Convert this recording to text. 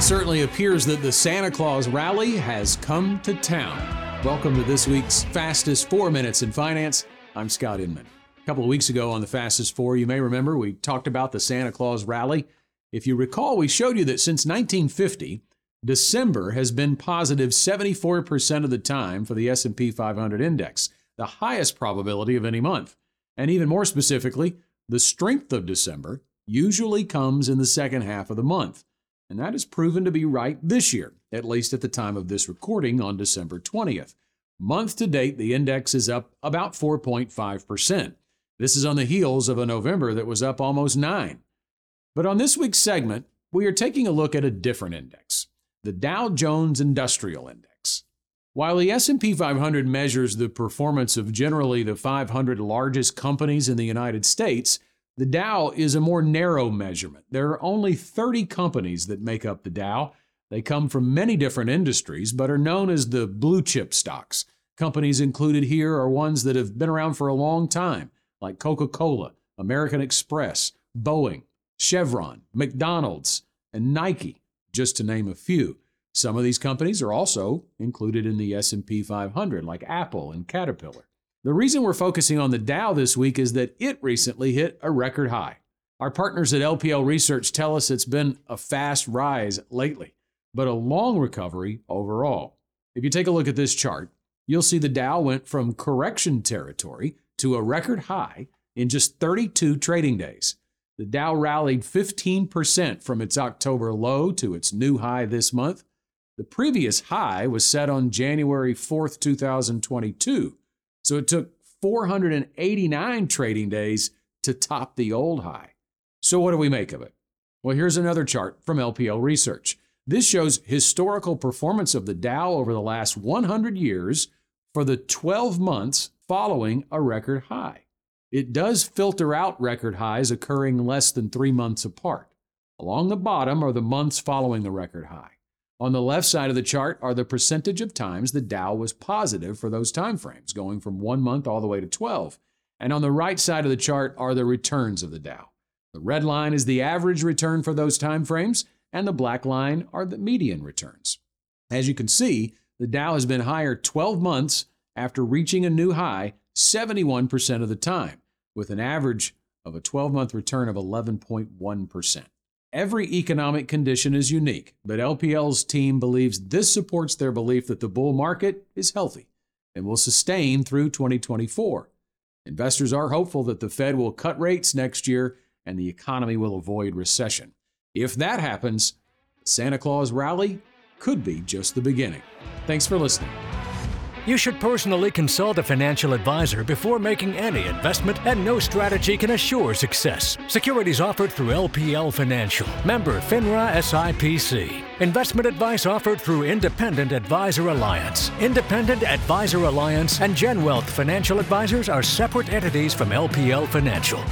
It certainly appears that the Santa Claus rally has come to town. Welcome to this week's Fastest Four Minutes in Finance. I'm Scott Inman. A couple of weeks ago on the Fastest Four, you may remember we talked about the Santa Claus rally. If you recall, we showed you that since 1950, December has been positive 74% of the time for the S&P 500 index, the highest probability of any month. And even more specifically, the strength of December usually comes in the second half of the month. And that has proven to be right this year, at least at the time of this recording on December 20th. Month to date, the index is up about 4.5%. This is on the heels of a November that was up almost 9. But on this week's segment, we are taking a look at a different index, the Dow Jones Industrial Index. While the S&P 500 measures the performance of generally the 500 largest companies in the United States, the Dow is a more narrow measurement. There are only 30 companies that make up the Dow. They come from many different industries, but are known as the blue chip stocks. Companies included here are ones that have been around for a long time, like Coca Cola, American Express, Boeing, Chevron, McDonald's, and Nike, just to name a few. Some of these companies are also included in the S&P 500 like Apple and Caterpillar. The reason we're focusing on the Dow this week is that it recently hit a record high. Our partners at LPL Research tell us it's been a fast rise lately, but a long recovery overall. If you take a look at this chart, you'll see the Dow went from correction territory to a record high in just 32 trading days. The Dow rallied 15% from its October low to its new high this month. The previous high was set on January 4th, 2022 so it took 489 trading days to top the old high. So, what do we make of it? Well, here's another chart from LPL Research. This shows historical performance of the Dow over the last 100 years for the 12 months following a record high. It does filter out record highs occurring less than three months apart. Along the bottom are the months following the record high. On the left side of the chart are the percentage of times the Dow was positive for those time frames, going from one month all the way to 12. And on the right side of the chart are the returns of the Dow. The red line is the average return for those time frames, and the black line are the median returns. As you can see, the Dow has been higher 12 months after reaching a new high 71% of the time, with an average of a 12 month return of 11.1%. Every economic condition is unique, but LPL's team believes this supports their belief that the bull market is healthy and will sustain through 2024. Investors are hopeful that the Fed will cut rates next year and the economy will avoid recession. If that happens, the Santa Claus rally could be just the beginning. Thanks for listening. You should personally consult a financial advisor before making any investment, and no strategy can assure success. Securities offered through LPL Financial, member FINRA SIPC. Investment advice offered through Independent Advisor Alliance. Independent Advisor Alliance and GenWealth Financial Advisors are separate entities from LPL Financial.